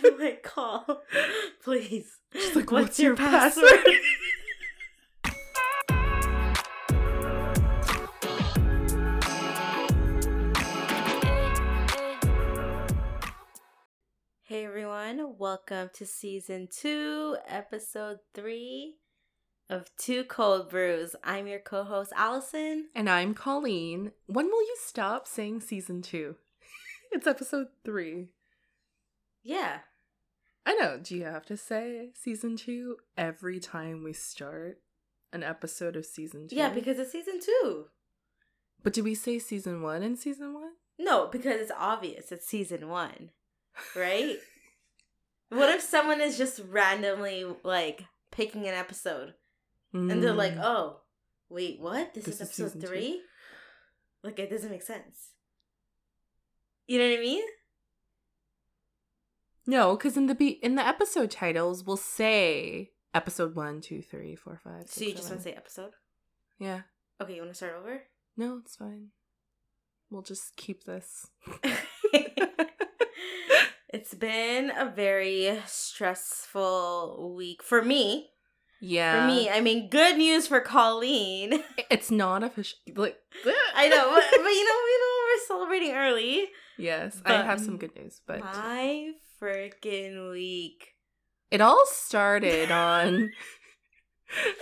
I'm like, call, please. She's like, What's, "What's your, your password? hey everyone, welcome to season two, episode three of Two Cold Brews. I'm your co-host Allison. And I'm Colleen. When will you stop saying season two? it's episode three. Yeah, I know. Do you have to say season two every time we start an episode of season two? yeah, because it's season two. But do we say season one in season one? No, because it's obvious it's season one, right? what if someone is just randomly like picking an episode and they're like, Mm. "Oh, wait, what? This, This is is episode season two." three? Like it doesn't make sense. You know what I mean? No, because in the be- in the episode titles we'll say episode one, two, three, four, five. So you six, just want to say episode? Yeah. Okay, you want to start over? No, it's fine. We'll just keep this. it's been a very stressful week for me. yeah. For me, I mean, good news for Colleen. It's not official. Like, I know, but, but you know, you know, we're celebrating early. Yes, I have some good news, but My freaking week. it all started on.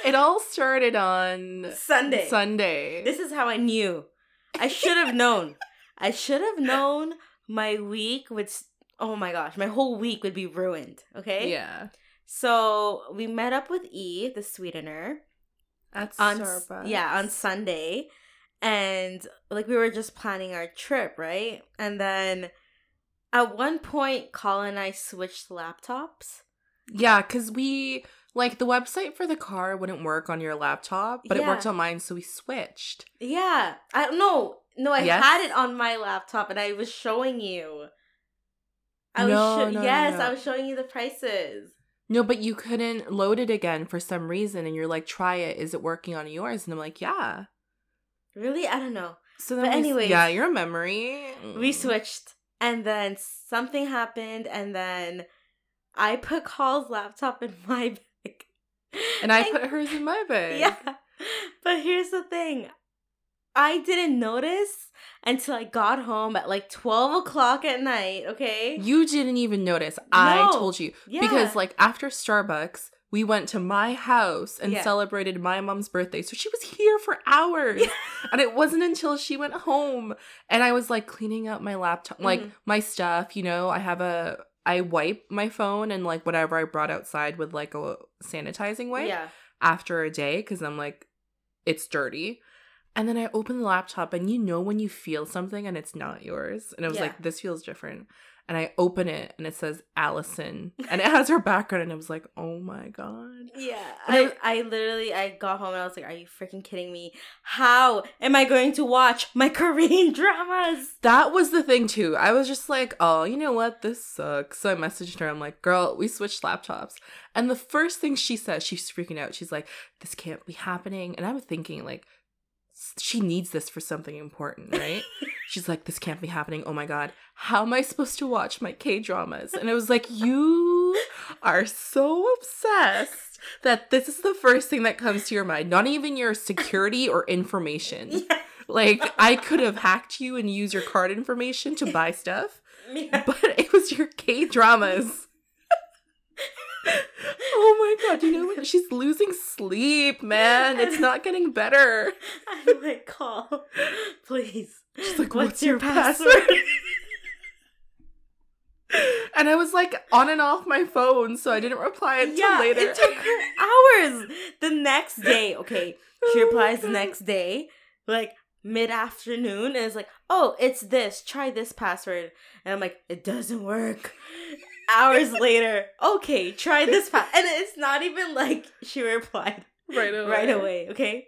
it all started on Sunday. Sunday. This is how I knew. I should have known. I should have known my week would. s- Oh my gosh, my whole week would be ruined. Okay. yeah, So we met up with E, the sweetener, at on Starbucks. yeah on Sunday, and like we were just planning our trip, right? And then at one point, Colleen and I switched laptops. yeah, because we like the website for the car wouldn't work on your laptop, but it worked on mine, so we switched. Yeah, I don't know. No, I Yes? had it on my laptop, and I was showing you. I was No, sho- no, no, yes, no. I was showing you the prices. No, but you couldn't load it again for some reason, and you're like, "Try it. Is it working on yours?" And I'm like, "Yeah." Really, I don't know. So then, But anyways, yeah, your memory. We Mm. switched, and then something happened, and then I put Call's laptop in my bag, and I put hers in my bag. yeah. But here's the thing, I didn't notice until I got home at like twelve o'clock at night. Okay. You didn't even notice. I told you. Yeah. Because, like, after Starbucks, we went to my house and Yeah. celebrated my mom's birthday. So she was here for hours. Yeah. And it wasn't until she went home and I was like cleaning up my laptop, like Mhm. my stuff. You know, I have a, I wipe my phone and like whatever I brought outside with like a sanitizing wipe Yeah. after a day because I'm like, it's dirty. And then I open the laptop and you know when you feel something and it's not yours. And I was like, this feels different. And I open it and it says Allison and it has her background and I was like, oh my God. Yeah, I, was- I literally I got home and I was like, "Are you freaking kidding me? How am I going to watch my Korean dramas?" That was the thing too. I was just like, oh, you know what? This sucks. So I messaged her. I'm like, girl, we switched laptops. And the first thing she says, she's freaking out. She's like, this can't be happening. And I was thinking, like, she needs this for something important, right? She's like, this can't be happening. Oh my God. How am I supposed to watch my K dramas? And I was like, you are so obsessed that this is the first thing that comes to your mind, not even your security or information. Yeah, Like, I could have hacked you and used your card information to buy stuff, yeah. but it was your K dramas. Oh my god, you know what? She's losing sleep, man. It's not getting better. I'm like, "Call, please." She's like, What's, what's, your, your, password? password? and I was like on and off my phone, so I didn't reply until yeah, later. it took her hours. The next day, okay, she Oh replies my the next day, like mid afternoon, and it's like, "Oh, it's this. Try this password." And I'm like, "It doesn't work." Hours later, okay, try this pass, and it's not even like she replied right away. right away. Okay.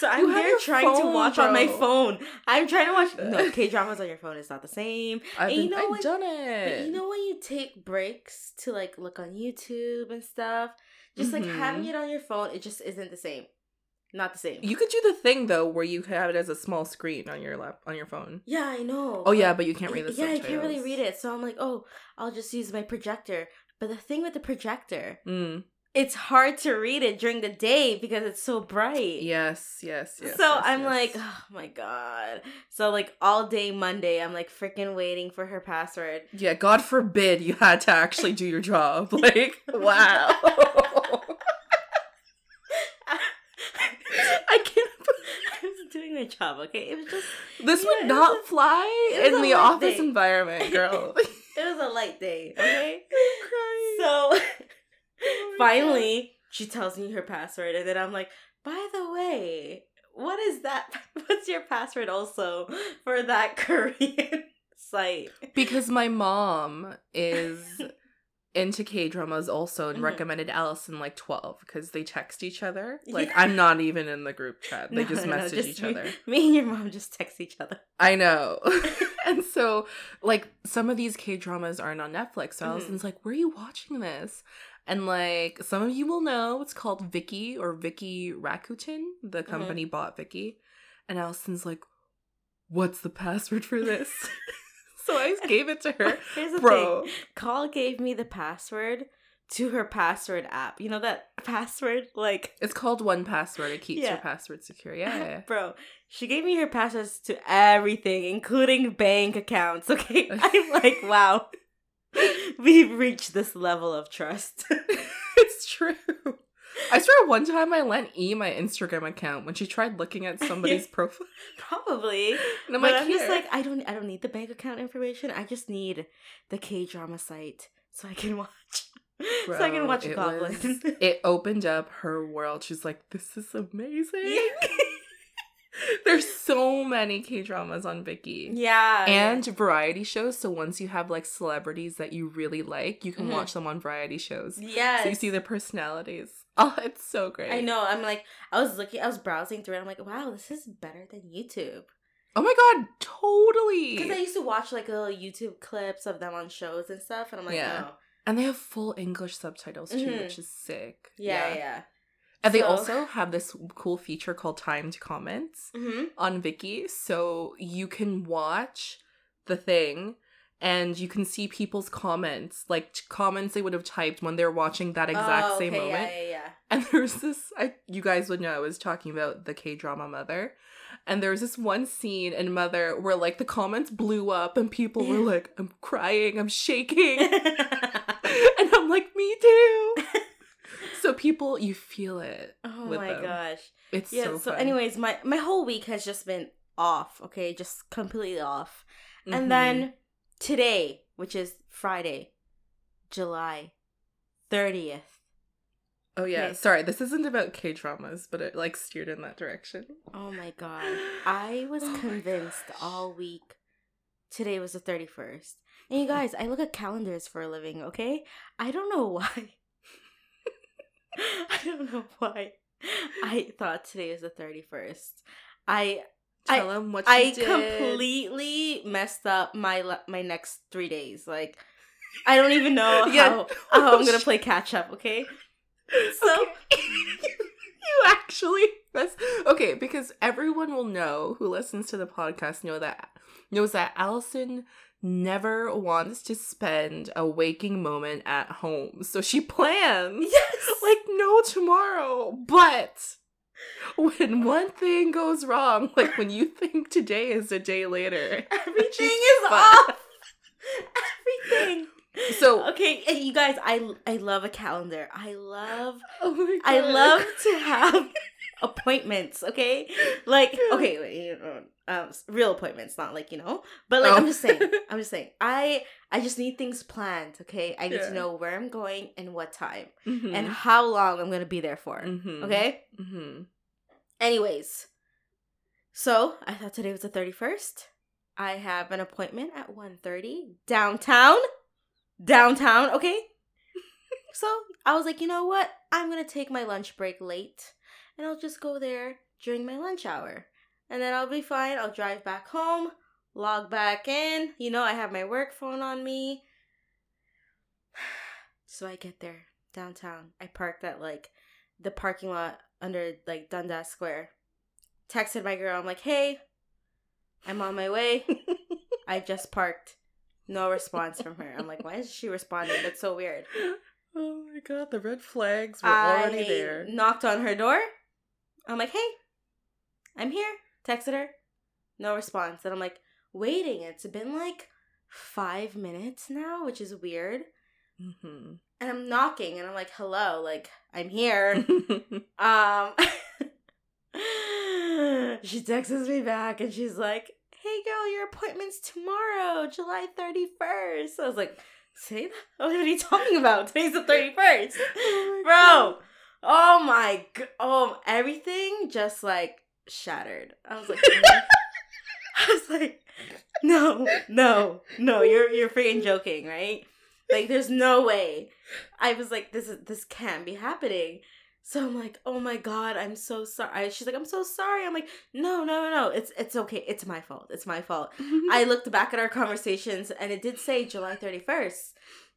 So I'm You have there your trying to phone, watch on my phone. I'm trying to watch no K dramas on your phone is not the same. I've, And you know I've what- done But it. you know when you take breaks to like look on YouTube and stuff, just like Mhm. having it on your phone, it just isn't the same. Not the same. You could do the thing though where you have it as a small screen on your lap on your phone. yeah, I know. Oh yeah, but you can't read the yeah. I can't really read it. So I'm like, oh, I'll just use my projector. But the thing with the projector, Mm. it's hard to read it during the day because it's so bright. Yes, yes, yes. so yes, I'm yes. like, oh my god. So like all day Monday, I'm like freaking waiting for her password. yeah. God forbid you had to actually do your job. Like, wow. I can't. I was doing my job, okay? It was just This would it not fly in the office day. environment, girl. it was a light day, okay? So Oh finally she tells me her password and then I'm like, by the way, what is that? What's your password also for that Korean site? Because my mom is into K dramas also and Mhm. recommended Allison like twelve because they text each other. Like Yeah. I'm not even in the group chat; they No, just no, message just each me- other. Me and your mom just text each other. I know. and so, like, some of these K dramas aren't on Netflix. So Mhm. Allison's like, Where are you watching this? And, like, some of you will know it's called Viki or Viki Rakuten. The Mm-hmm. company bought Viki. And Allison's like, What's the password for this? So I gave it to her. Here's the Bro. thing. Call gave me the password to her password app. You know that password? Like It's called 1Password. It keeps Yeah. your password secure. Yeah. yeah, yeah. Bro, she gave me her passwords to everything, including bank accounts. Okay, I'm like, wow, we've reached this level of trust. it's true. I swear one time I lent E my Instagram account when she tried looking at somebody's profile. Probably, And I'm but like, I'm just like, I don't, I don't need the bank account information. I just need the K drama site so I can watch, so I can watch it Goblin. was- it opened up her world. She's like, this is amazing. There's so many K dramas on Viki. yeah, And variety shows. So once you have like celebrities that you really like, you can Mhm. watch them on variety shows. Yeah. So you see their personalities. Oh, it's so great. I know. I'm like, I was looking, I was browsing through it. I'm like, wow, this is better than YouTube. Oh my god, totally. Because I used to watch like little YouTube clips of them on shows and stuff, and I'm like, Yeah. oh, and they have full English subtitles too, Mhm. which is sick. yeah, yeah. And they also have this cool feature called timed comments. Mm-hmm. on Viki, so you can watch the thing and you can see people's comments, like t- comments they would have typed when they're watching that exact same moment. Oh, Yeah, yeah, yeah. And there's this, I you guys would know, I was talking about the K drama Mother, and there was this one scene in Mother where like the comments blew up and people were like, "I'm crying, I'm shaking," and I'm like, "Me too." So people, you feel it. oh my them. gosh. It's Yeah. so. So, anyways, my my whole week has just been off. Okay, just completely off. Mhm. And then today, which is Friday, July thirtieth. Oh yeah, Okay. sorry. This isn't about K dramas, but it like steered in that direction. Oh my god. I was Oh convinced all week today was the 31st. And you guys, I look at calendars for a living, okay? I don't know why. I don't know why. I thought today was the 31st. I I- Tell them what I completely messed up my my next 3 days. Like I don't even know Yeah. how how I'm Oh, going to sh- play catch up, okay? So Okay. you actually mess- okay because everyone will know who listens to the podcast know that knows that Allison never wants to spend a waking moment at home, so she plans yes. like no tomorrow, but. When one thing goes wrong, like when you think today is a day later, Everything is off. Everything. So Okay, you guys, I I love a calendar. I love oh my I love to have appointments. Okay, like okay, wait, you know, um, real appointments, not like you know. But like I'm Oh. just saying, I'm just saying. I I just need things planned. Okay, I need Yeah. to know where I'm going and what time Mhm. and how long I'm gonna be there for. Mhm. Okay. Mhm. Anyways, so I thought today was the 31st. I have an appointment at 1.30 downtown. Downtown, okay? so I was like, you know what? I'm going to take my lunch break late and I'll just go there during my lunch hour. And then I'll be fine. I'll drive back home, log back in. You know, I have my work phone on me. So I get there downtown. I parked at like the parking lot under like Dundas Square. Texted my girl. I'm like, hey, I'm on my way. I just parked. No response from her. I'm like, why is she responding? That's so weird. Oh my god, the red flags were already there. Knocked on her door. I'm like, hey, I'm here. Texted her. No response. And I'm like, waiting. It's been like five minutes now, which is weird. Mm-hmm. And I'm knocking and I'm like, hello, like, I'm here. Um, she texts me back and she's like, "Hey, girl, your appointment's tomorrow, July thirty first. I was like, "Say that? What are you talking about? Today's the thirty first, bro. Oh my, god. oh, everything just like shattered. I was like, I was like, no, no, no. You're you're freaking joking, right? Like, there's no way. I was like, this is this can't be happening. So I'm like, oh my god, I'm so sorry. She's like, I'm so sorry. I'm like, no, no, no, no. It's it's okay. It's my fault. It's my fault. I looked back at our conversations and it did say July 31st,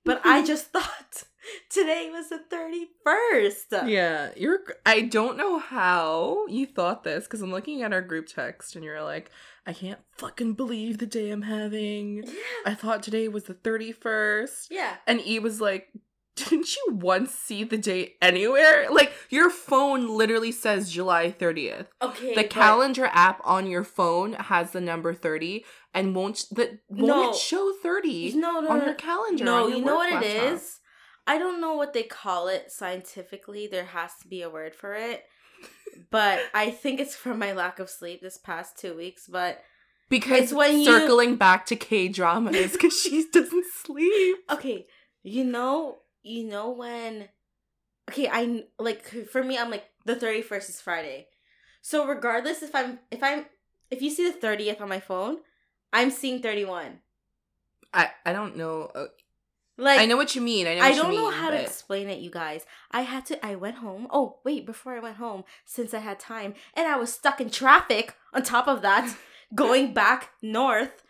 but I just thought today was the 31st. Yeah, you're. I don't know how you thought this because I'm looking at our group text and you're like, I can't fucking believe the day I'm having. Yeah. I thought today was the 31st. Yeah. And E was like, Didn't you once see the date anywhere? Like, your phone literally says July 30th. Okay. The calendar app on your phone has the number 30 and won't that won't No. it show 30 No, no, on your calendar? No, your you know what it laptop? is? I don't know what they call it scientifically. There has to be a word for it. But I think it's from my lack of sleep this past two weeks. But Because It's when you- circling back to K dramas because she doesn't sleep. okay, you know, you know when okay, I like for me I'm like the 31st is Friday. So regardless if I'm if I'm if you see the 30th on my phone, I'm seeing 31. I I don't know. Uh, Like I know what you mean. I know. I don't know mean, how to explain it, you guys. I had to. I went home. Oh wait, before I went home, since I had time, and I was stuck in traffic. On top of that, going back north.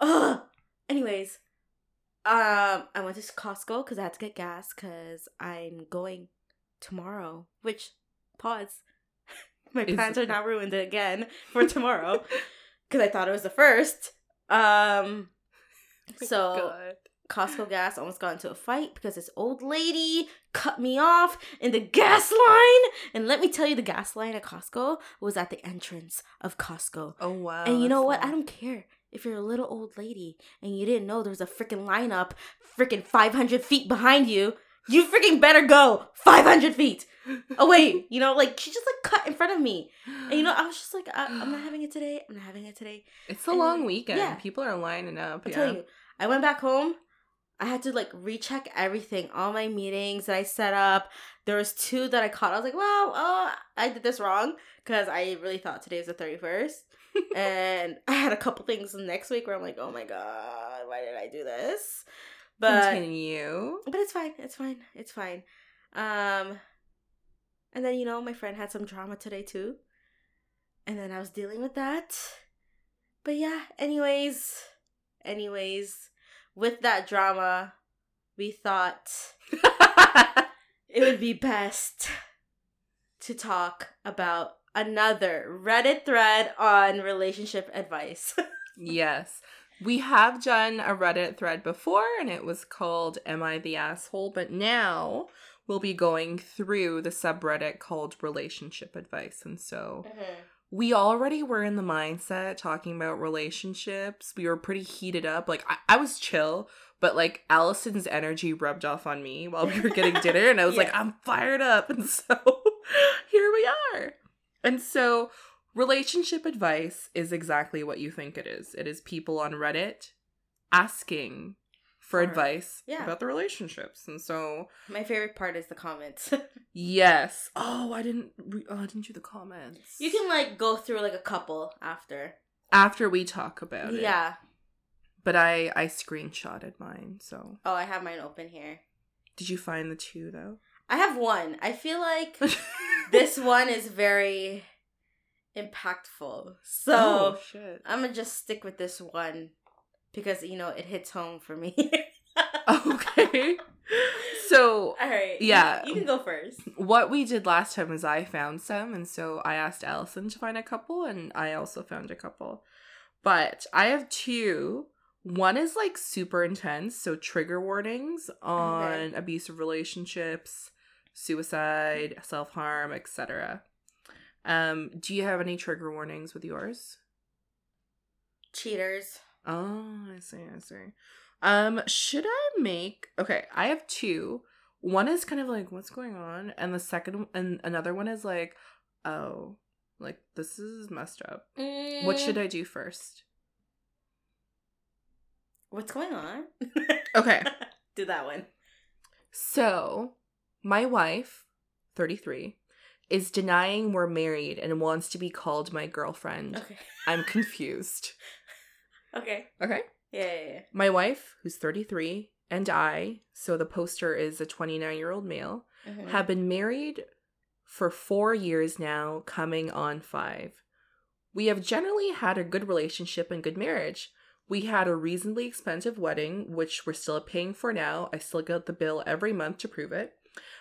Ugh. Anyways, um, I went to Costco because I had to get gas because I'm going tomorrow. Which, pause. My Is- plans are now ruined again for tomorrow because I thought it was the first. Um. So God. Costco gas almost got into a fight because this old lady cut me off in the gas line. And let me tell you, the gas line at Costco was at the entrance of Costco. Oh wow. and you know what? I don't care if you're a little old lady and you didn't know there was a freaking lineup freaking 500 feet behind you. You freaking better go 500 feet oh, away. You know, like she just like cut in front of me. And you know, I was just like, I- I'm not having it today. I'm not having it today. It's a and- long weekend. yeah. People are lining up. I'm yeah. telling you, I went back home. I had to like recheck everything, all my meetings that I set up. There was two that I caught. I was like, "Wow, oh, I did this wrong," because I really thought today was the thirty first, and I had a couple things next week where I'm like, "Oh my god, why did I do this?" But Continue. but it's fine. It's fine. It's fine. Um, and then you know my friend had some drama today too, and then I was dealing with that. But yeah. Anyways, anyways, with that drama, we thought it would be best to talk about another Reddit thread on relationship advice. yes. We have done a Reddit thread before and it was called Am I the Asshole? But now we'll be going through the subreddit called Relationship Advice. And so mm-hmm. We already were in the mindset talking about relationships. We were pretty heated up. Like, I, I was chill, but like Allison's energy rubbed off on me while we were getting dinner. And I was like, I'm fired up. And so here we are. And so relationship advice is exactly what you think it is it is people on Reddit asking for For- advice yeah. about the relationships. And so, My favorite part is the comments. yes. Oh, I didn't. Re- oh, I didn't do the comments. you can like go through like a couple after. after we talk about it. Yeah. But I I screenshotted mine. So Oh, I have mine open here. did you find the two though? I have one. I feel like this one is very impactful. So oh shit. I'm gonna just stick with this one because you know it hits home for me. Okay. So All right. Yeah. You can go first. what we did last time is I found some, and so I asked Allison to find a couple, and I also found a couple. But I have two. One is like super intense, so trigger warnings on abusive relationships, suicide, self harm, etc. Um, do you have any trigger warnings with yours? Cheaters. Oh, I see, I see. Um, should I make okay, I have two. One is kind of like what's going on, and the second and another one is like, oh, like this is messed up. What should I do first? What's going on? Okay. Do that one. So, my wife, 33, is denying we're married and wants to be called my girlfriend. Okay. I'm confused. Okay. Okay. Yeah, yeah, yeah. My wife, who's 33, and I, so the poster is a 29 year old male, Mhm. have been married for four years now, coming on five. We have generally had a good relationship and good marriage. We had a reasonably expensive wedding, which we're still paying for now. I still get the bill every month to prove it.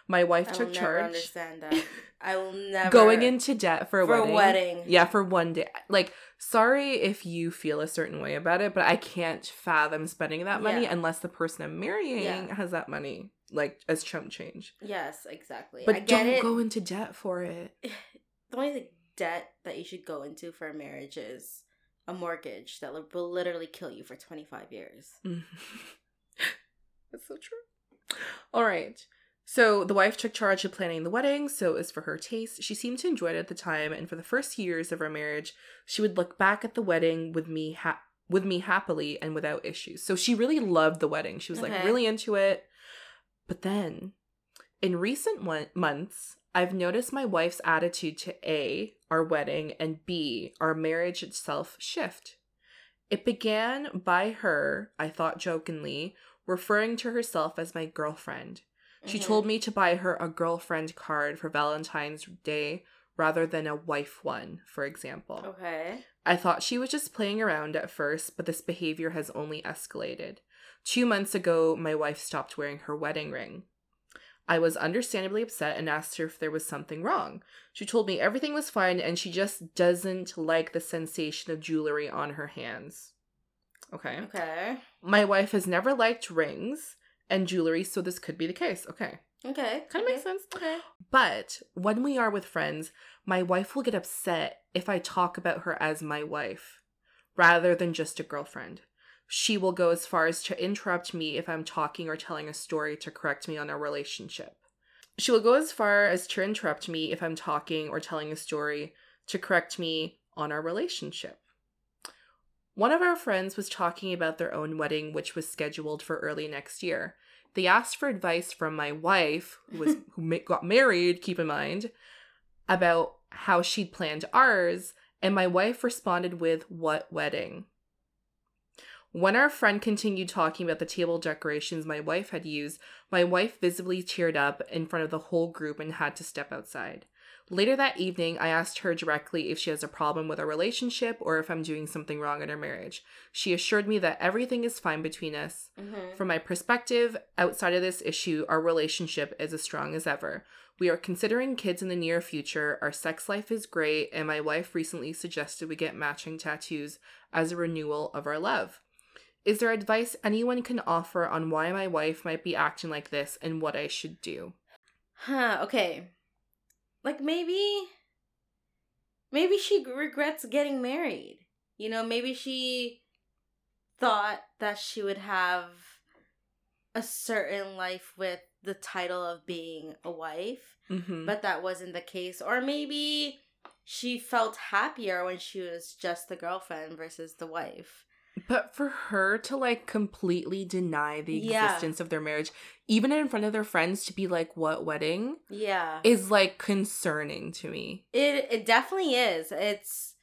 My wife I took charge. understand that. I will never Going into debt for a for wedding. wedding. Yeah, for one day. Like, sorry if you feel a certain way about it, but I can't fathom spending that money Yeah. unless the person I'm marrying Yeah. has that money, like as chump change. Yes, exactly. But I don't it. go into debt for it. the only thing- debt that you should go into for a marriage is a mortgage that will- will literally kill you for 25 years. Mm-hmm. That's so true. All right. So the wife took charge of planning the wedding, so it was for her taste. She seemed to enjoy it at the time, and for the first years of our marriage, she would look back at the wedding with me ha- with me happily and without issues. So she really loved the wedding. She was like really into it. But then, in recent one- months, I've noticed my wife's attitude to A, our wedding, and B, our marriage itself shift. It began by her, I thought jokingly, referring to herself as my girlfriend. She Mhm. told me to buy her a girlfriend card for Valentine's Day rather than a wife one, for example. Okay. I thought she was just playing around at first, but this behavior has only escalated. Two months ago, my wife stopped wearing her wedding ring. I was understandably upset and asked her if there was something wrong. She told me everything was fine and she just doesn't like the sensation of jewelry on her hands. Okay. Okay. My wife has never liked rings and jewelry, so this could be the case. Okay. Okay. Kind of okay. makes sense. Okay. But when we are with friends, my wife will get upset if I talk about her as my wife rather than just a girlfriend. She will go as far as to interrupt me if I'm talking or telling a story to correct me on our relationship. She will go as far as to interrupt me if I'm talking or telling a story to correct me on our relationship. One of our friends was talking about their own wedding, which was scheduled for early next year. They asked for advice from my wife, who was who ma- got married. Keep in mind about how she'd planned ours, and my wife responded with, "What wedding?" When our friend continued talking about the table decorations my wife had used, my wife visibly teared up in front of the whole group and had to step outside. Later that evening, I asked her directly if she has a problem with our relationship or if I'm doing something wrong in our marriage. She assured me that everything is fine between us. Mm-hmm. From my perspective, outside of this issue, our relationship is as strong as ever. We are considering kids in the near future, our sex life is great, and my wife recently suggested we get matching tattoos as a renewal of our love. Is there advice anyone can offer on why my wife might be acting like this and what I should do? Huh. Okay. Like maybe, maybe she regrets getting married. You know, maybe she thought that she would have a certain life with the title of being a wife, Mm-hmm. but that wasn't the case. Or maybe she felt happier when she was just the girlfriend versus the wife. But for her to like completely deny the Yeah. existence of their marriage, even in front of their friends, to be like, "What wedding?" Yeah. is like concerning to me. It it definitely is. It's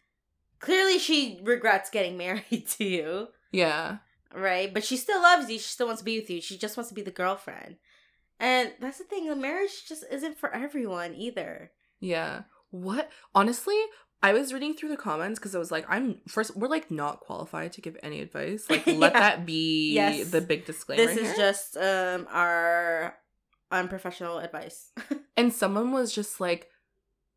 clearly she regrets getting married to you, Yeah. right? But she still loves you. She still wants to be with you. She just wants to be the girlfriend. And that's the thing, the marriage just isn't for everyone either. Yeah. What? Honestly, I was reading through the comments because I was like, I'm first, we're like not qualified to give any advice. Like, let Yeah. that be Yes. the big disclaimer. this is here. just um our unprofessional advice. And someone was just like,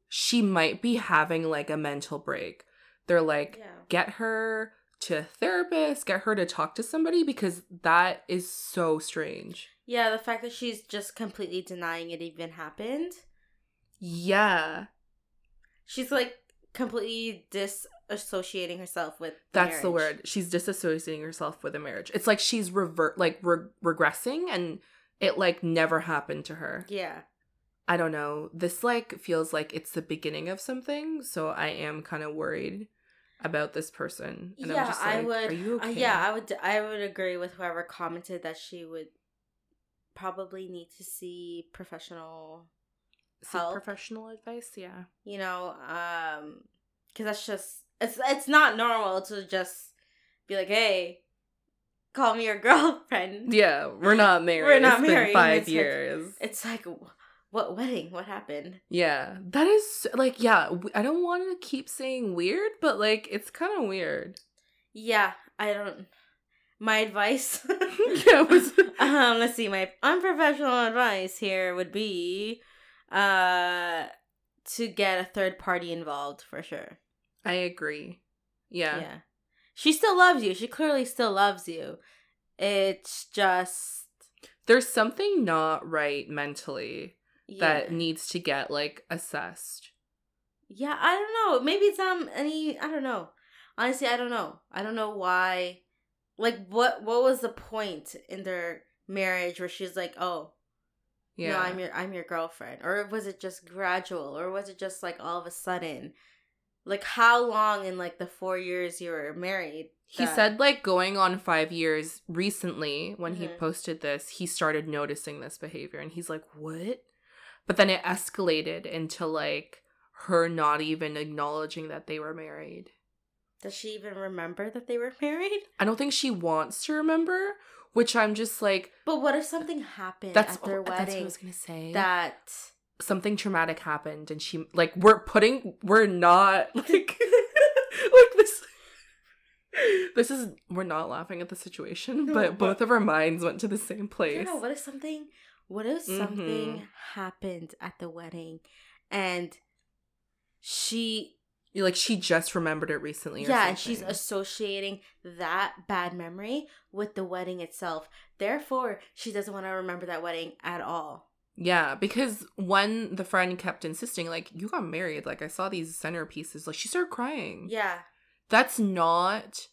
she might be having like a mental break. They're like, yeah. get her to a therapist, get her to talk to somebody because that is so strange. Yeah, the fact that she's just completely denying it even happened. Yeah. She's like completely disassociating herself with the That's the word. She's disassociating herself with a marriage. It's like she's revert like re- regressing and it like never happened to her. Yeah. I don't know. This like feels like it's the beginning of something, so I am kind of worried about this person. And yeah, just I would. Are you uh, okay? yeah, I would. I would agree with whoever commented that she would probably need to see professional Seek help. professional advice. Yeah. you know, um, because that's just it's it's not normal to just be like, hey, call me your girlfriend. Yeah, we're not married. We're not It's been married. five It's like- years. It's like, what wedding? What happened? yeah, that is like yeah. I don't want to keep saying weird, but like it's kind of weird. Yeah, I don't. My advice. Yeah, was- um, let's see. My unprofessional advice here would be, uh, to get a third party involved for sure. I agree. Yeah. Yeah. She still loves you. She clearly still loves you. It's just There's something not right mentally yeah. that needs to get like assessed. Yeah, I don't know. Maybe it's um any I don't know. Honestly, I don't know. I don't know why like what what was the point in their marriage where she's like, "Oh, Yeah. no, I'm your I'm your girlfriend." Or was it just gradual or was it just like all of a sudden? Like how long in like the 4 years you were married? He said like going on 5 years recently when he Mhm. posted this, he started noticing this behavior and he's like, "What?" But then it escalated into like her not even acknowledging that they were married. Does she even remember that they were married? I don't think she wants to remember, which I'm just like But what if something happened that's at their oh, that's what I was going to say. that something traumatic happened and she like we're putting we're not like like this this is we're not laughing at the situation No, but but- both of our minds went to the same place don't know. What if something? What if something Mhm. happened at the wedding, and she, You're like she just remembered it recently or yeah, and she's associating that bad memory with the wedding itself. Therefore, she doesn't want to remember that wedding at all. yeah because when the friend kept insisting like you got married like i saw these centerpieces like she started crying Yeah, that's not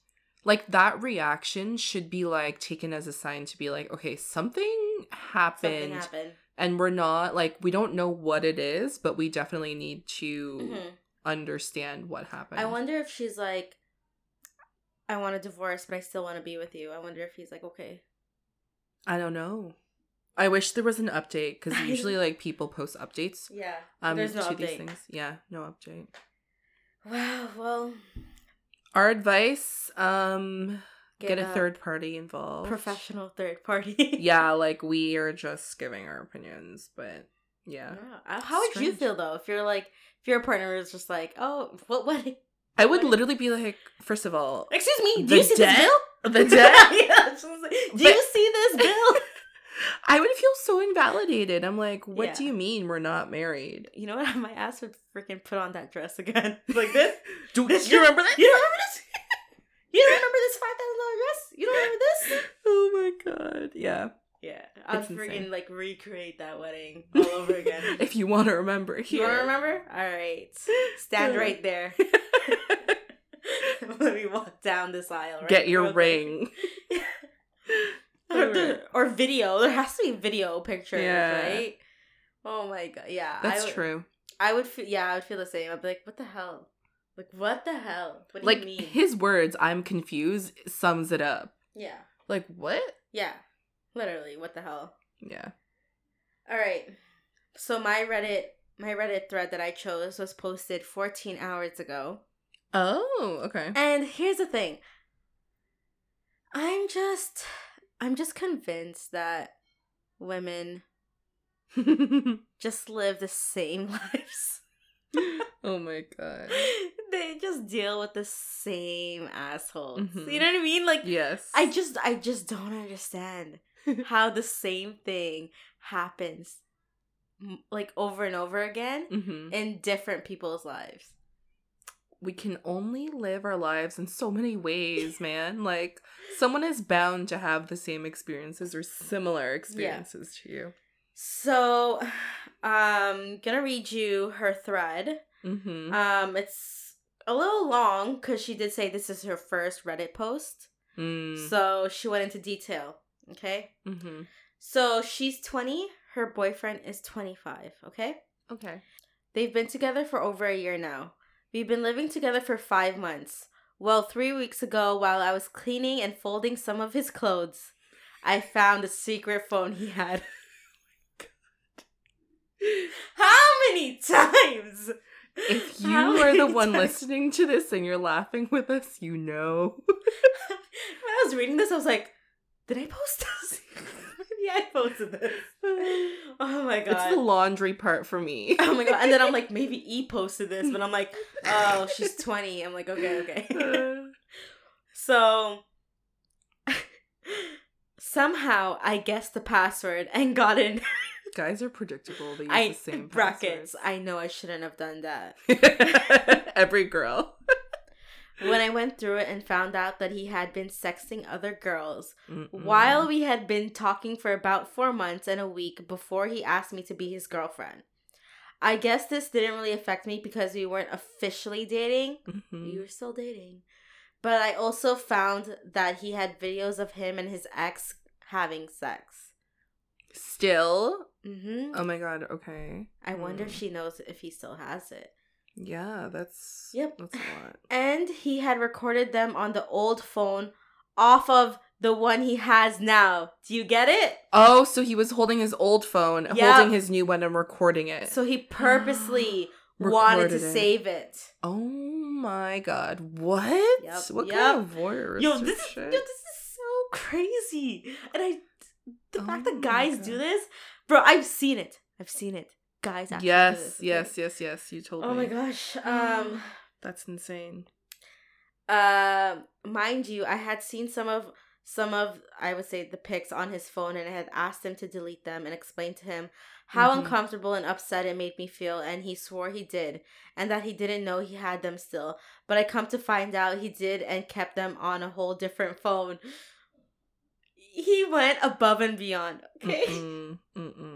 like that reaction should be like taken as a sign to be like okay something happened something happened. and we're not like we don't know what it is but we definitely need to Mhm. Understand what happened I wonder if she's like, I want a divorce, but I still want to be with you. I wonder if he's like, okay. i don't know i wish there was an update because usually like people post updates Yeah, um there's no to these update. things yeah no update Wow. Well, our advice um get, a a third party involved professional third party. yeah like we are just giving our opinions but yeah Yeah. How would you feel though if you're like if your partner is just like, oh, what wedding? i would What- literally be like first of all Excuse me, do The you see debt? this bill? the debt yeah, like, do But- you see this bill? I would feel so invalidated. I'm like, what do you mean we're not married? You know what? My ass would freaking put on that dress again, like this. Do This you remember that? You don't remember this? You don't remember this five thousand dollar dress? You don't remember this? Oh my god. Yeah. Yeah, I'll It's freaking insane. like recreate that wedding all over again. if you want to remember you want to remember? All right, stand right there. Let me walk down this aisle. Right Get your ring. or, the- or video. There has to be video pictures, Yeah. right? Oh my god, yeah. That's I would, true. I would feel, yeah, I would feel the same. I'd be like, what the hell? Like, what the hell? What do Like you mean? his words, I'm confused, sums it up. yeah, Like what? yeah, literally, what the hell? Yeah. All right. So my Reddit, my Reddit thread that I chose was posted 14 hours ago. Oh, okay. And here's the thing. I'm just I'm just convinced that women just live the same lives. oh my god. they just deal with the same assholes. Mhm. You know what I mean? Like Yes. I just I just don't understand. how the same thing happens like over and over again hmm in different people's lives. We can only live our lives in so many ways, man. Like someone is bound to have the same experiences or similar experiences to you. So, um, gonna read you her thread. Mm-hmm. Um, it's a little long because she did say this is her first Reddit post. mm. So she went into detail. Okay. mm-hmm. So she's 20. Her boyfriend is 25. Okay. Okay. They've been together for over a year now. We've been living together for five months. Well, three weeks ago, while I was cleaning and folding some of his clothes, I found a secret phone he had. How many times? If you are the one times? listening to this and you're laughing with us, you know. when I was reading this, I was like, did I post this? Maybe I posted this. Oh my god. It's the laundry part for me. Oh my god. And then I'm like, maybe E posted this, but I'm like, oh, she's 20. I'm like, okay, okay. so somehow I guessed the password and got in. Guys are predictable. They use I the same brackets. I know I shouldn't have done that. Every girl. When I went through it and found out that he had been sexting other girls Mm-mm. while we had been talking for about four months and a week before he asked me to be his girlfriend. I guess this didn't really affect me because we weren't officially dating. Mhm. We were still dating. But I also found that he had videos of him and his ex having sex. Still? Mm-hmm. Oh my god, okay. I wonder if Mm. she knows if he still has it. Yeah, that's Yep. that's a lot. And he had recorded them on the old phone off of the one he has now. Do you get it? Oh, so he was holding his old phone, Yep. holding his new one and recording it. So he purposely wanted to it. save it. oh my god. What? Yep, What yep. kind of voyeuristic Yo, this is, yo, this is so crazy. And I the Oh fact that oh guys God. do this, bro, I've seen it. I've seen it. Guys actually do yes, this, okay? yes, yes, yes. You told me. Oh me. my gosh. Um That's insane. uh, mind you, I had seen some of some of I would say the pics on his phone and I had asked him to delete them and explain to him how Mhm. uncomfortable and upset it made me feel and he swore he did and that he didn't know he had them still. But I come to find out he did and kept them on a whole different phone. He went above and beyond, okay? Mm-mm, mm-mm.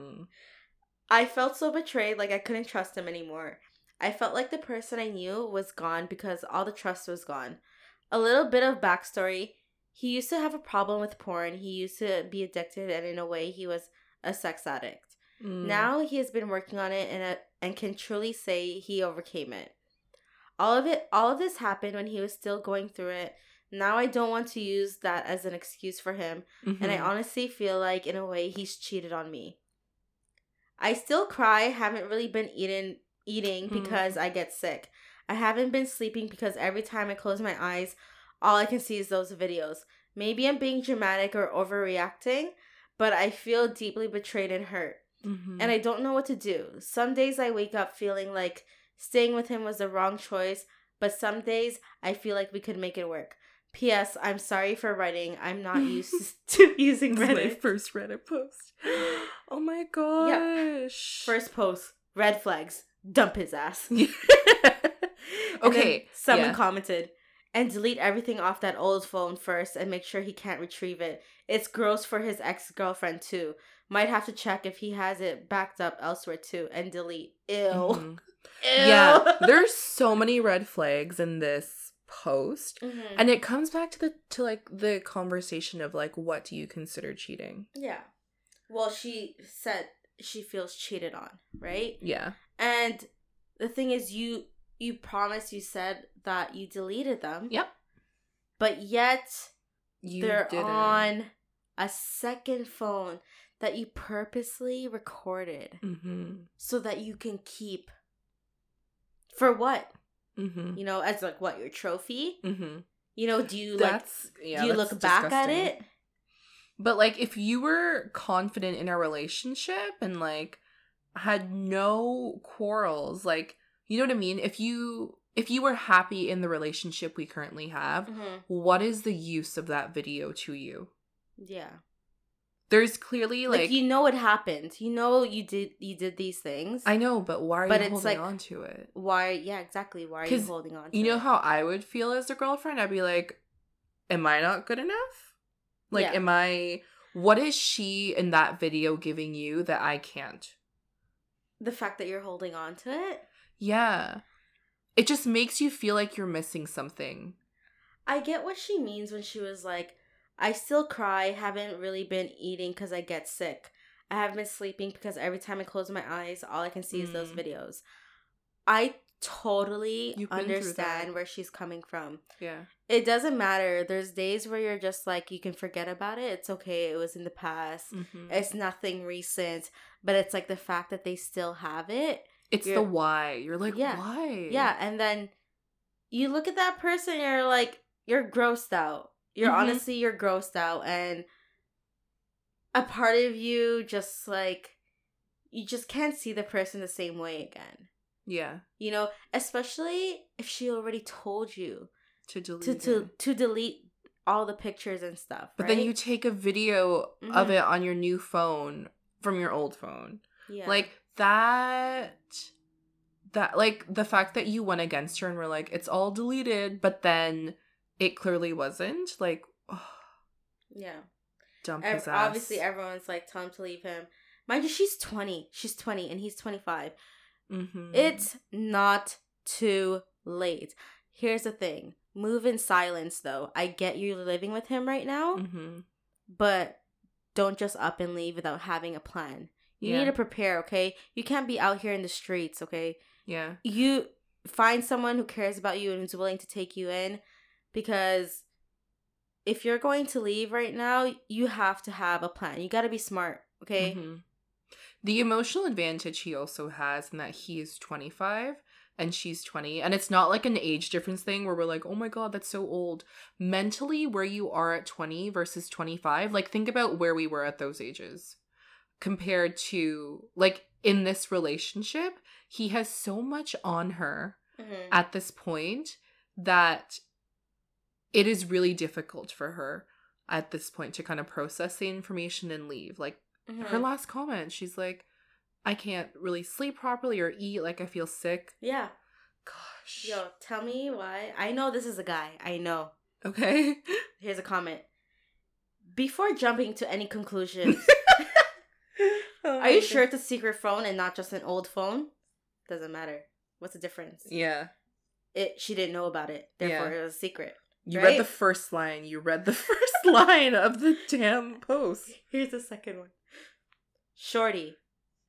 I felt so betrayed, like I couldn't trust him anymore. I felt like the person I knew was gone because all the trust was gone. A little bit of backstory he used to have a problem with porn, he used to be addicted, and in a way, he was a sex addict. Mm. Now he has been working on it and, uh, and can truly say he overcame it. All of it, all of this happened when he was still going through it. Now I don't want to use that as an excuse for him and I Mhm. honestly feel like in a way he's cheated on me. I still cry, haven't really been eating eating Mm. because I get sick. I haven't been sleeping because every time I close my eyes, all I can see is those videos. Maybe I'm being dramatic or overreacting, but I feel deeply betrayed and hurt. Mhm. And I don't know what to do. Some days I wake up feeling like staying with him was the wrong choice, but some days I feel like we could make it work. P.S. I'm sorry for writing. I'm not used to using is my Reddit. first Reddit post. Oh my gosh. First post, red flags, dump his ass. Okay. someone yeah. commented, and delete everything off that old phone first and make sure he can't retrieve it. It's gross for his ex girlfriend too. Might have to check if he has it backed up elsewhere too and delete. Ew. Mhm. Ew. Yeah. There's so many red flags in this post. Mhm. And it comes back to the to like the conversation of like what do you consider cheating? Yeah. Well, she said she feels cheated on, right? Yeah. And the thing is you you promised you said that you deleted them. Yep. But yet You they're didn't. on a second phone that you purposely recorded Mhm. so that you can keep for what? Mhm. You know, as like what your trophy? Mhm. You know, do you like yeah. do you that's look back at it? But like if you were confident in our relationship and like had no quarrels, like you know what I mean? If you if you were happy in the relationship we currently have, Mhm. what is the use of that video to you? Yeah. There's clearly Like, like, you know it happened. You know you did you did these things. I know, but why are But you it's holding like- on to it? Why? Yeah, exactly. Why are you holding on? To You know it? how I would feel as a girlfriend? I'd be like, am I not good enough? Like, Yeah. am I. What is she in that video giving you that I can't? the fact that you're holding on to it. Yeah. It just makes you feel like you're missing something. I get what she means when she was like, I still cry, haven't really been eating because I get sick. I haven't been sleeping because every time I close my eyes, all I can see is those Mm. videos. I totally You've been through understand where she's coming from. Yeah. It doesn't matter. There's days where you're just like, you can forget about it. It's okay. It was in the past. Mm-hmm. It's nothing recent. But it's like the fact that they still have it. It's the why. You're like, Yeah. why? Yeah, and then you look at that person, you're like, you're grossed out. You're Mhm. honestly, you're grossed out, and a part of you just like, you just can't see the person the same way again. Yeah. You know, especially if she already told you To delete to to to delete all the pictures and stuff. But then you take a video of Mhm. it on your new phone from your old phone. yeah. Like that that like the fact that you went against her and were like it's all deleted, but then it clearly wasn't. Like oh, yeah. dump Ev- his ass. obviously, everyone's like, tell him to leave him. Mind you, she's twenty. She's twenty, and he's twenty five. Mhm. It's not too late. Here's the thing. Move in silence though. I get you living with him right now, Mhm. but don't just up and leave without having a plan. You Yeah. need to prepare, okay? You can't be out here in the streets, okay? Yeah. You find someone who cares about you and who's willing to take you in because if you're going to leave right now, you have to have a plan. You got to be smart, okay? Mhm. The emotional advantage he also has in that he is 25 and she's 20. And it's not like an age difference thing where we're like, oh my God, that's so old. Mentally, where you are at 20 versus 25, like think about where we were at those ages compared to like in this relationship, he has so much on her Mhm. at this point that it is really difficult for her at this point to kind of process the information and leave. Like her Mhm. last comment, she's like, I can't really sleep properly or eat, like I feel sick. Yeah. Gosh. Yo, tell me why. I know this is a guy. I know. Okay. Here's a comment. Before jumping to any conclusions, are you sure it's a secret phone and not just an old phone? Doesn't matter. What's the difference? Yeah. It she didn't know about it. Therefore Yeah. it was a secret. You Right? read the first line. You read the first line of the damn post. Here's the second one. Shorty.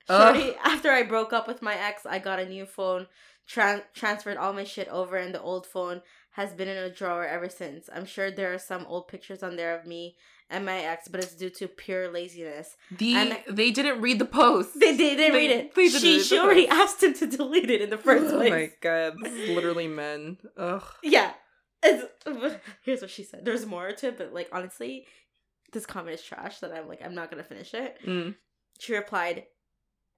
Ugh. Shorty, after I broke up with my ex, I got a new phone, tran- transferred all my shit over, and the old phone has been in a drawer ever since. I'm sure there are some old pictures on there of me and my ex, but it's due to pure laziness. The And- they didn't read the post. They, they didn't They- read it. they didn't she read she already post. asked him to delete it in the first Oh place. my god, this is literally men. Ugh. Yeah. It's, here's what she said. There's more to it, but like honestly, this comment is trash that I'm like, I'm not gonna finish it. Mm. She replied,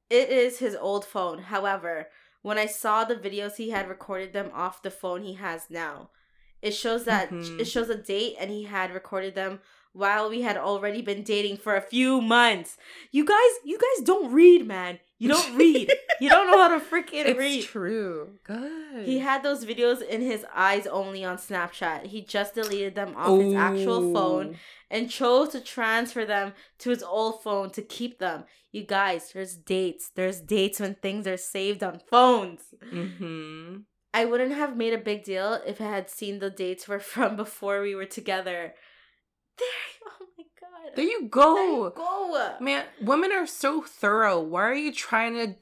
It is his old phone. However, when I saw the videos, he had recorded them off the phone he has now. It shows that Mhm. it shows a date and he had recorded them while we had already been dating for a few months. You guys, you guys don't read, man. You don't read. you don't know how to freaking It's read. It's true. Good. He had those videos in his eyes only on Snapchat. He just deleted them off his actual phone and chose to transfer them to his old phone to keep them. You guys, there's dates. There's dates when things are saved on phones. Mm-hmm. I wouldn't have made a big deal if I had seen the dates were from before we were together. There, oh my god. There you go. There you go. Man, women are so thorough. Why are you trying to?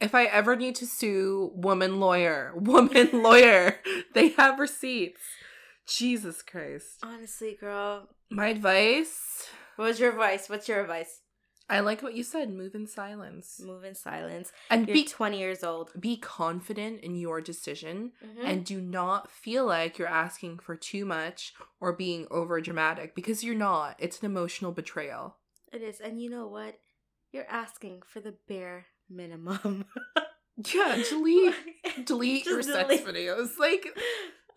If I ever need to sue, woman lawyer, woman lawyer, they have receipts. Jesus Christ. Honestly, girl. My advice. What was your advice? What's your advice? I like what you said. Move in silence Move in silence. and You're be 20 years old. be confident in your decision Mhm. and do not feel like you're asking for too much or being over dramatic because you're not. It's an emotional betrayal. It is. And you know what? You're asking for the bare minimum. Yeah, delete delete your sex videos. Like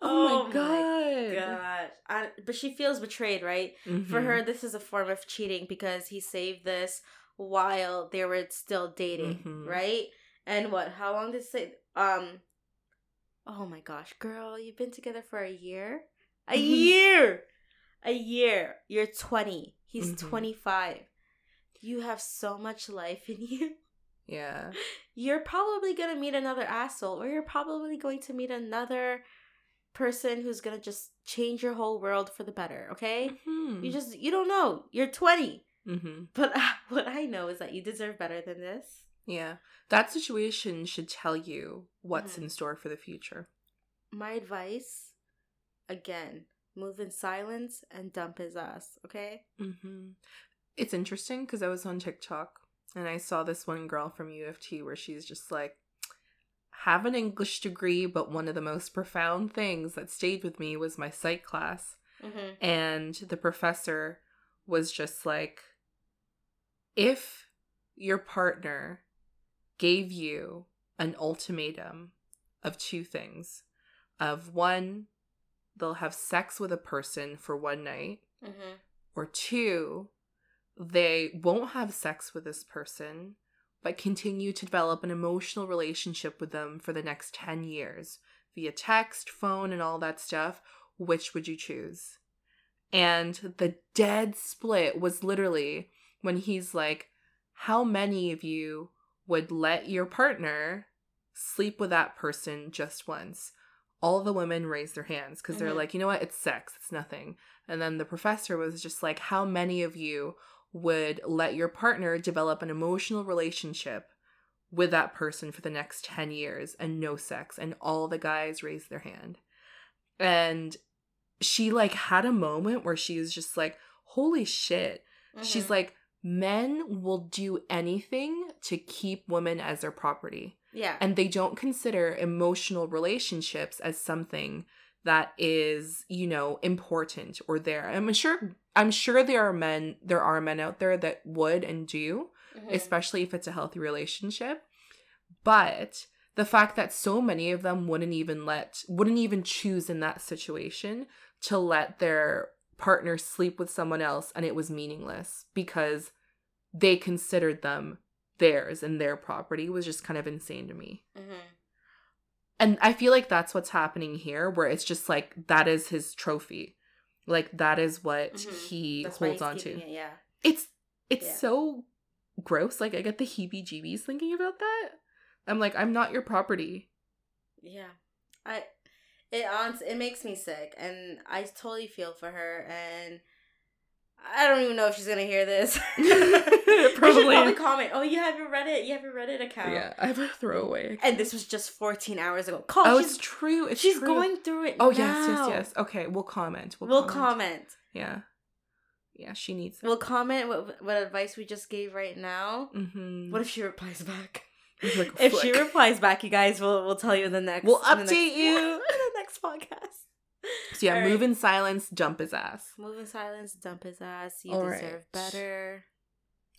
Oh, my god. God. I, but she feels betrayed, right? For Mhm. her, this is a form of cheating because he saved this while they were still dating, Mhm. right? And what? How long did it say? Um. Oh my gosh, girl, you've been together for a year. A Mhm. year. A year. You're twenty. He's Mhm. twenty five. You have so much life in you. Yeah. You're probably gonna meet another asshole, or you're probably going to meet another person who's gonna just change your whole world for the better. Okay. Mhm. You just you don't know. You're 20. Mhm. But what I know is that you deserve better than this. Yeah. That situation should tell you what's Mhm. in store for the future. My advice, again, move in silence and dump his ass. Okay. hmm It's interesting because I was on TikTok and I saw this one girl from U of T where she's just like, have an English degree, but one of the most profound things that stayed with me was my psych class. Mm-hmm. And the professor was just like, if your partner gave you an ultimatum of two things, of one, they'll have sex with a person for one night, Mm-hmm. or two, they won't have sex with this person, but continue to develop an emotional relationship with them for the next 10 years via text, phone, and all that stuff, which would you choose? And the dead split was literally when he's like, How many of you would let your partner sleep with that person just once? All the women raised their hands because they're Mhm. like, you know what? It's sex. It's nothing. And then the professor was just like, How many of you would let your partner develop an emotional relationship with that person for the next 10 years and no sex? And all the guys raised their hand. And she like had a moment where she was just like, Holy shit. She's Mm-hmm. like, Men will do anything to keep women as their property yeah. and they don't consider emotional relationships as something that is you know important or there i'm sure i'm sure there are men there are men out there that would and do Mhm. especially if it's a healthy relationship but the fact that so many of them wouldn't even let wouldn't even choose in that situation to let their partner sleep with someone else and it was meaningless because they considered them theirs and their property was just kind of insane to me Mhm. And I feel like that's what's happening here, where it's just like that is his trophy, like that is what Mhm. he That's holds on to. It, yeah. It's it's Yeah. so gross. Like I get the heebie-jeebies thinking about that. I'm like, I'm not your property. Yeah. I it it makes me sick and I totally feel for her and I don't even know if she's gonna hear this. Probably. probably comment. Oh, you have your Reddit. You have your Reddit account. Yeah, I have a throwaway. And this was just 14 hours ago. Call. oh, it's true. It's she's true. going through it. Oh yes, yes, yes. Okay, we'll comment. We'll, comment. Yeah, yeah. She needs. We'll comment what what advice we just gave right now. Mm-hmm. What if she replies back? Like if she replies back, you guys, we'll we'll tell you in the next. We'll the next- update you. in the next podcast. So yeah, All move right. in silence, jump his ass. Move in silence, dump his ass. You All deserve right. better.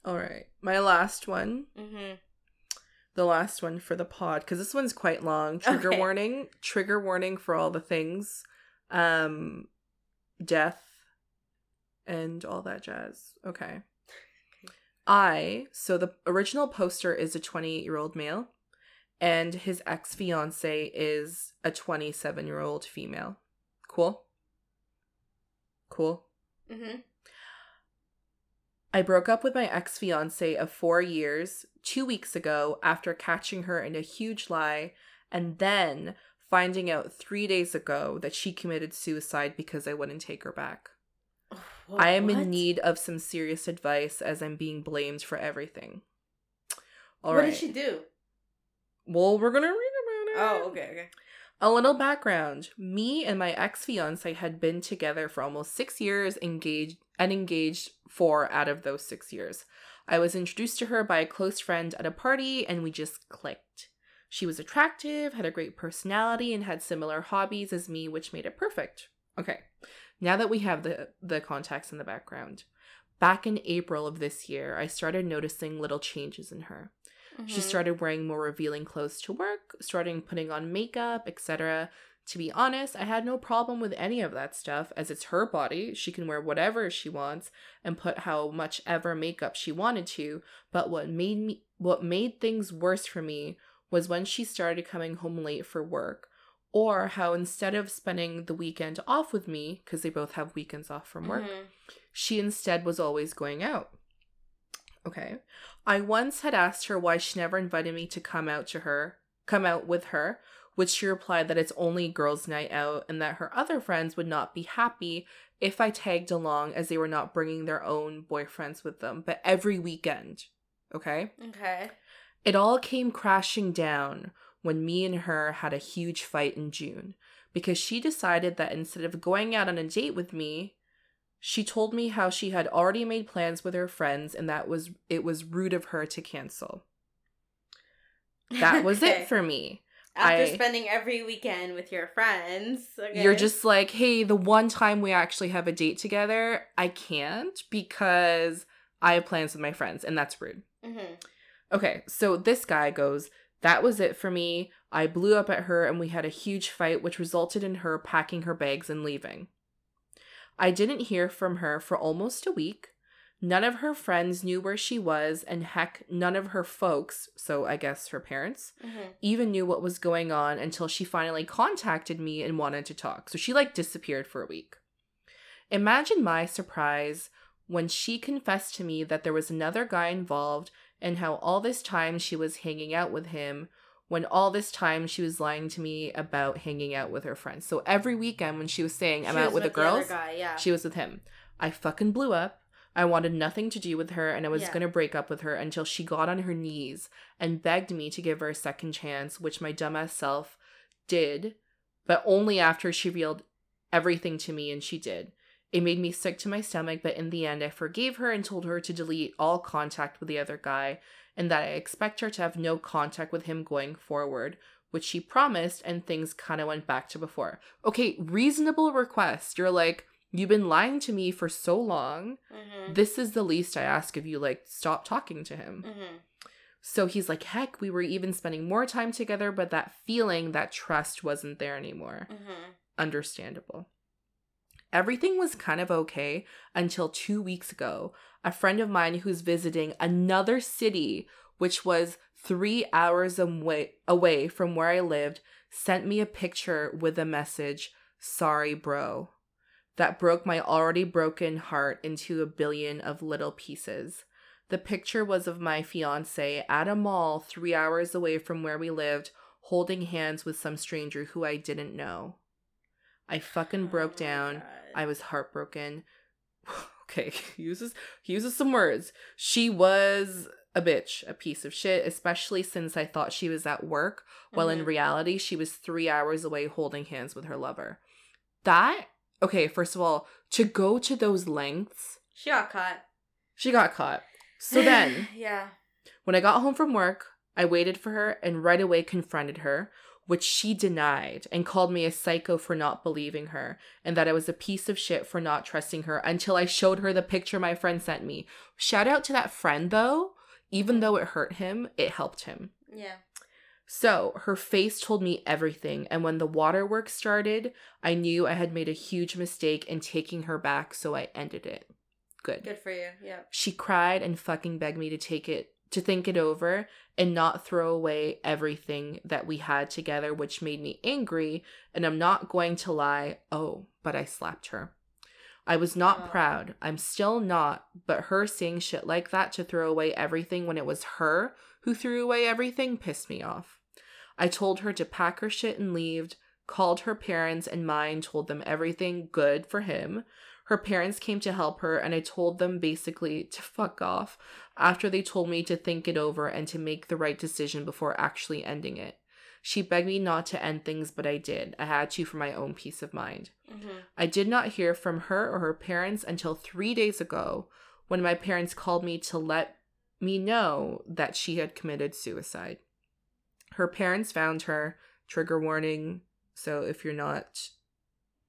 All right, my last one. Mm-hmm. the last one for the pod because this one's quite long. Trigger Okay. warning. Trigger warning for all the things, um, death, and all that jazz. Okay. I so the original poster is a 28 year old male, and his ex fiance is a 27 year old female. Cool. Cool. Mm-hmm. I broke up with my ex fiance of four years two weeks ago after catching her in a huge lie and then finding out three days ago that she committed suicide because I wouldn't take her back. What? I am in need of some serious advice as I'm being blamed for everything. All what right. did she do? Well, we're going to read about it. Oh, okay, okay. A little background. Me and my ex fiance had been together for almost six years, engaged and engaged four out of those six years. I was introduced to her by a close friend at a party, and we just clicked. She was attractive, had a great personality, and had similar hobbies as me, which made it perfect. Okay, now that we have the, the context in the background, back in April of this year, I started noticing little changes in her. She Mhm. started wearing more revealing clothes to work, starting putting on makeup, etc. To be honest, I had no problem with any of that stuff as it's her body. She can wear whatever she wants and put how much ever makeup she wanted to, but what made me what made things worse for me was when she started coming home late for work or how instead of spending the weekend off with me because they both have weekends off from work, Mhm. she instead was always going out. Okay. I once had asked her why she never invited me to come out to her, come out with her, which she replied that it's only girls' night out and that her other friends would not be happy if I tagged along as they were not bringing their own boyfriends with them, but every weekend. Okay? Okay. It all came crashing down when me and her had a huge fight in June because she decided that instead of going out on a date with me, she told me how she had already made plans with her friends and that was it was rude of her to cancel. That was Okay. it for me. After I- spending every weekend with your friends, okay. You're just like, "Hey, the one time we actually have a date together, I can't because I have plans with my friends and that's rude." Mhm. Okay, so this guy goes, That was it for me. I blew up at her and we had a huge fight, which resulted in her packing her bags and leaving. I didn't hear from her for almost a week. None of her friends knew where she was, and heck, none of her folks, so I guess her parents, Mhm. even knew what was going on until she finally contacted me and wanted to talk. So she like disappeared for a week. Imagine my surprise when she confessed to me that there was another guy involved and how all this time she was hanging out with him when all this time she was lying to me about hanging out with her friends. So every weekend when she was saying I'm She out was with, the girls, guy, yeah. she was with him. I fucking blew up. I wanted nothing to do with her and I was Yeah. going to break up with her until she got on her knees and begged me to give her a second chance, which my dumbass self did, but only after she revealed everything to me and she did. It made me sick to my stomach, but in the end, I forgave her and told her to delete all contact with the other guy and that I expect her to have no contact with him going forward, which she promised, and things kind of went back to before. Okay, reasonable request. You're like, you've been lying to me for so long. Mhm. This is the least I ask of you. Like, stop talking to him. Mhm. So he's like, heck, we were even spending more time together, but that feeling, that trust wasn't there anymore. Mhm. Understandable. Everything was kind of okay until two weeks ago. A friend of mine who's visiting another city, which was three hours away, away from where I lived, sent me a picture with a message Sorry, bro. That broke my already broken heart into a billion of little pieces. The picture was of my fiance at a mall three hours away from where we lived, holding hands with some stranger who I didn't know. I fucking broke Oh down. God. I was heartbroken. Okay, he uses he uses some words. She was a bitch, a piece of shit, especially since I thought she was at work, while in Mhm. reality she was three hours away holding hands with her lover. That okay, first of all, to go to those lengths, She got caught. she got caught. So then yeah. when I got home from work, I waited for her and right away confronted her, which she denied and called me a psycho for not believing her and that I was a piece of shit for not trusting her until I showed her the picture my friend sent me. Shout out to that friend though, even though it hurt him, it helped him. Yeah. So her face told me everything, and when the waterworks started, I knew I had made a huge mistake in taking her back, so I ended it. Good. Good for you. Yeah. She cried and fucking begged me to take it, to think it over and not throw away everything that we had together, which made me angry. And I'm not going to lie. Oh, but I slapped her. I was not Oh. proud. I'm still not, but her saying shit like that to throw away everything when it was her who threw away everything pissed me off. I told her to pack her shit and leave, called her parents and mine, told them everything good for him. Her parents came to help her, and I told them basically to fuck off after they told me to think it over and to make the right decision before actually ending it. She begged me not to end things, but I did. I had to for my own peace of mind. Mm-hmm. I did not hear from her or her parents until three days ago when my parents called me to let me know that she had committed suicide. Her parents found her, trigger warning. So if you're not,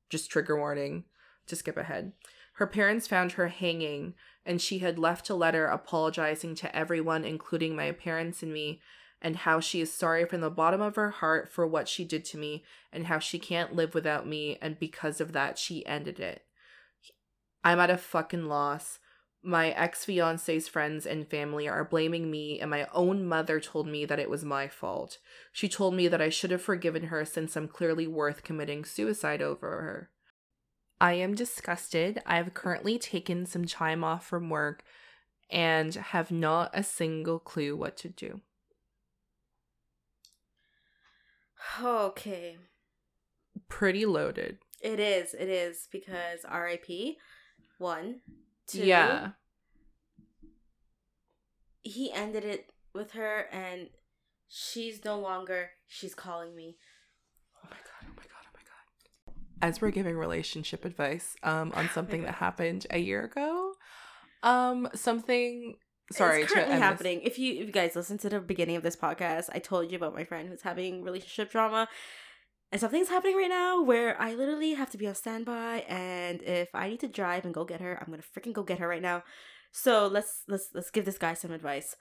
just trigger warning to skip ahead. Her parents found her hanging, and she had left a letter apologizing to everyone, including my parents and me, and how she is sorry from the bottom of her heart for what she did to me and how she can't live without me and because of that she ended it. I'm at a fucking loss. My ex fiance's friends and family are blaming me, and my own mother told me that it was my fault. She told me that I should have forgiven her since I'm clearly worth committing suicide over her. I am disgusted. I've currently taken some time off from work and have not a single clue what to do. Okay. Pretty loaded. It is. It is because RIP. One. Two. Yeah. He ended it with her, and she's no longer. She's calling me. My god, my god, oh my god. As we're giving relationship advice um on something that happened a year ago. Um something sorry it's to currently this- happening. If you if you guys listen to the beginning of this podcast, I told you about my friend who's having relationship drama. And something's happening right now where I literally have to be on standby and if I need to drive and go get her, I'm gonna freaking go get her right now. So let's let's let's give this guy some advice.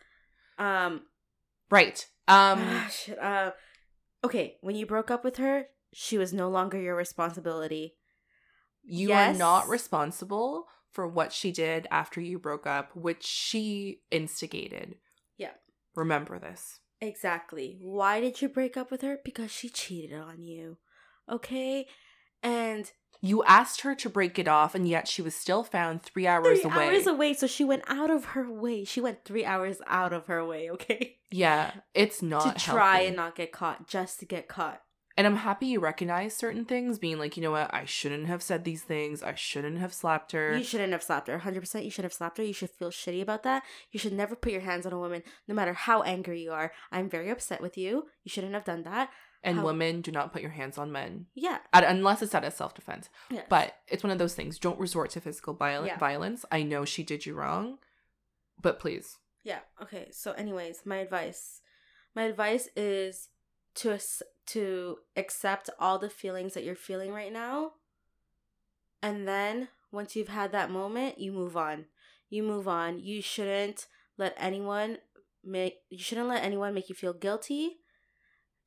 Um Right. Um ah, shit, uh okay, when you broke up with her, she was no longer your responsibility. you Yes. are not responsible for what she did after you broke up, which she instigated. Yeah. Remember this. Exactly. Why did you break up with her? Because she cheated on you. Okay? And You asked her to break it off, and yet she was still found three hours three away. hours away, so she went out of her way. She went three hours out of her way, okay? Yeah, it's not to try and not get caught, just to get caught. And I'm happy you recognize certain things, being like, you know what, I shouldn't have said these things. I shouldn't have slapped her. You shouldn't have slapped her. 100% you should have slapped her. You should feel shitty about that. You should never put your hands on a woman, no matter how angry you are. I'm very upset with you. You shouldn't have done that. and how- women do not put your hands on men, Yeah. At- unless it's out of self defense. Yes. But it's one of those things. Don't resort to physical viol- Yeah. violence. I know she did you wrong, but please. Yeah. Okay. So, anyways, my advice, my advice is to to accept all the feelings that you're feeling right now, and then once you've had that moment, you move on. You move on. You shouldn't let anyone make. You shouldn't let anyone make you feel guilty.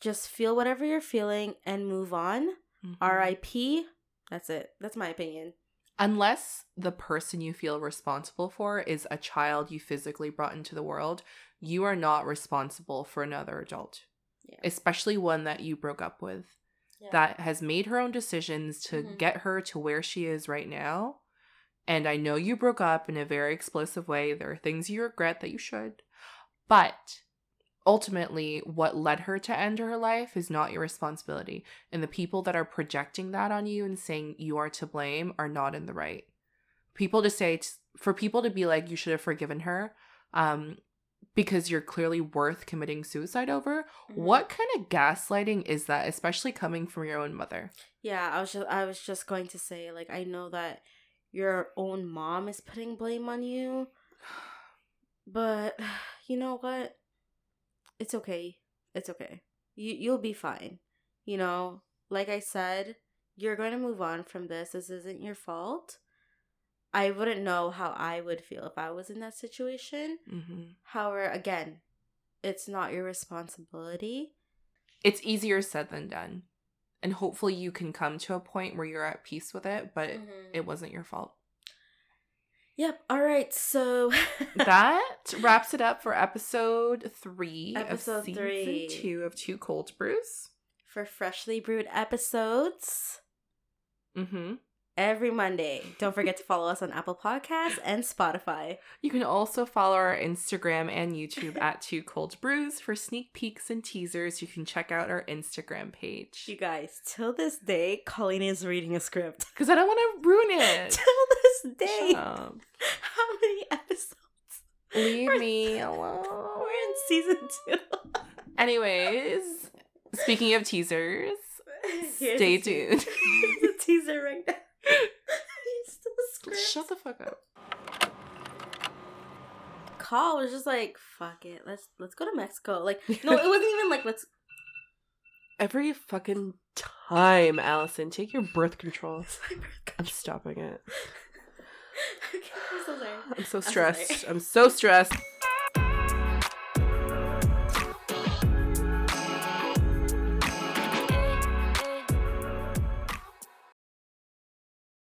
Just feel whatever you're feeling and move on. Mhm. R.I.P. That's it. That's my opinion. Unless the person you feel responsible for is a child you physically brought into the world, you are not responsible for another adult, Yeah. especially one that you broke up with. Yeah. that has made her own decisions to Mhm. get her to where she is right now. And I know you broke up in a very explosive way. There are things you regret that you should. But ultimately, what led her to end her life is not your responsibility. And the people that are projecting that on you and saying you are to blame are not in the right. People to say, for people to be like, you should have forgiven her. Um, because you're clearly worth committing suicide over. Mhm. What kind of gaslighting is that, especially coming from your own mother? Yeah, I was just I was just going to say like I know that your own mom is putting blame on you, but you know what? It's okay. It's okay. You you'll be fine. You know, like I said, you're going to move on from this. This isn't your fault. I wouldn't know how I would feel if I was in that situation. Mm-hmm. However, again, it's not your responsibility. It's easier said than done. And hopefully you can come to a point where you're at peace with it, but Mhm. it wasn't your fault. Yep. All right. So that wraps it up for episode three Episode of season three. two of Two Cold Brews. for freshly brewed episodes Mm-hmm. Every Monday. Don't forget to follow us on Apple Podcasts and Spotify. You can also follow our Instagram and YouTube at Two Cold Brews for sneak peeks and teasers. You can check out our Instagram page. You guys, till this day, Colleen is reading a script. Because I don't want to ruin it. till this day, how many episodes? Leave We're- me alone. We're in season two. Anyways, speaking of teasers, Here's stay tuned. Here's a teaser right now. It's still a. Shut the fuck up. Call was just like, fuck it, let's let's go to Mexico. Like, no, it wasn't even like let's Every fucking time, Allison, take your birth control. I'm stopping it. okay, I'm so sorry. I'm so I'm so stressed. I'm so stressed.